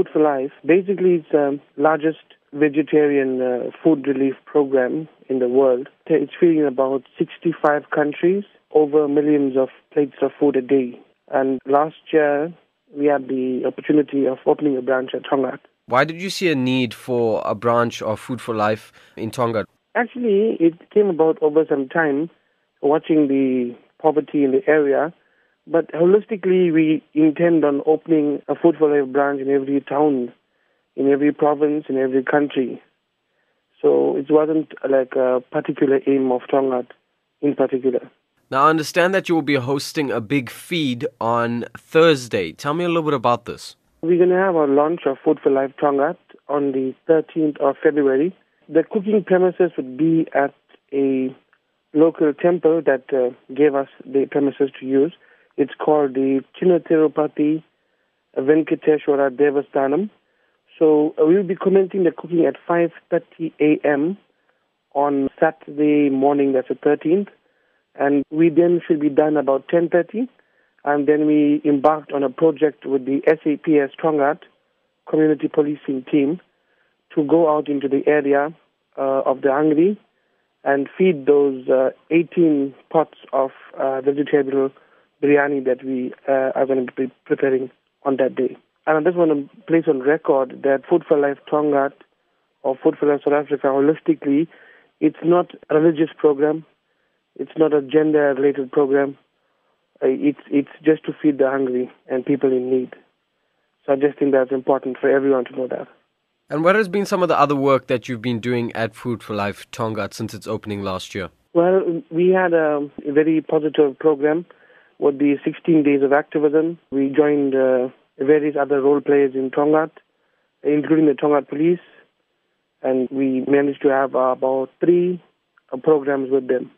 Food for Life, basically it's the largest vegetarian uh, food relief program in the world. It's feeding about 65 countries, over millions of plates of food a day. And last year, we had the opportunity of opening a branch at Tongaat. Why did you see a need for a branch of Food for Life in Tongaat? Actually, it came about over some time, watching the poverty in the area. But holistically, we intend on opening a Food for Life branch in every town, in every province, in every country. So it wasn't like a particular aim of Tongaat in particular. Now, I understand that you will be hosting a big feed on Thursday. Tell me a little bit about this. We're going to have our launch of Food for Life Tongaat on the 13th of February. The cooking premises would be at a local temple that uh, gave us the premises to use. It's called the Chinnatirupati Venkateshwara Devasthanam. So uh, we'll be commencing the cooking at 5.30 a.m. on Saturday morning, that's the 13th and we then should be done about 10.30 and then we embarked on a project with the SAPS Tongaat community policing team to go out into the area uh, of the Angri and feed those uh, 18 pots of uh, vegetable biryani that we uh, are going to be preparing on that day. And I just want to place on record that Food for Life Tongaat or Food for Life South Africa holistically, it's not a religious program. It's not a gender-related program. Uh, it's it's just to feed the hungry and people in need. So I just think that's important for everyone to know that. And what has been some of the other work that you've been doing at Food for Life Tongaat since its opening last year? Well, we had a very positive program with the 16 days of activism. We joined uh, various other role players in Tongaat, including the Tongaat police, and we managed to have about three uh, programs with them.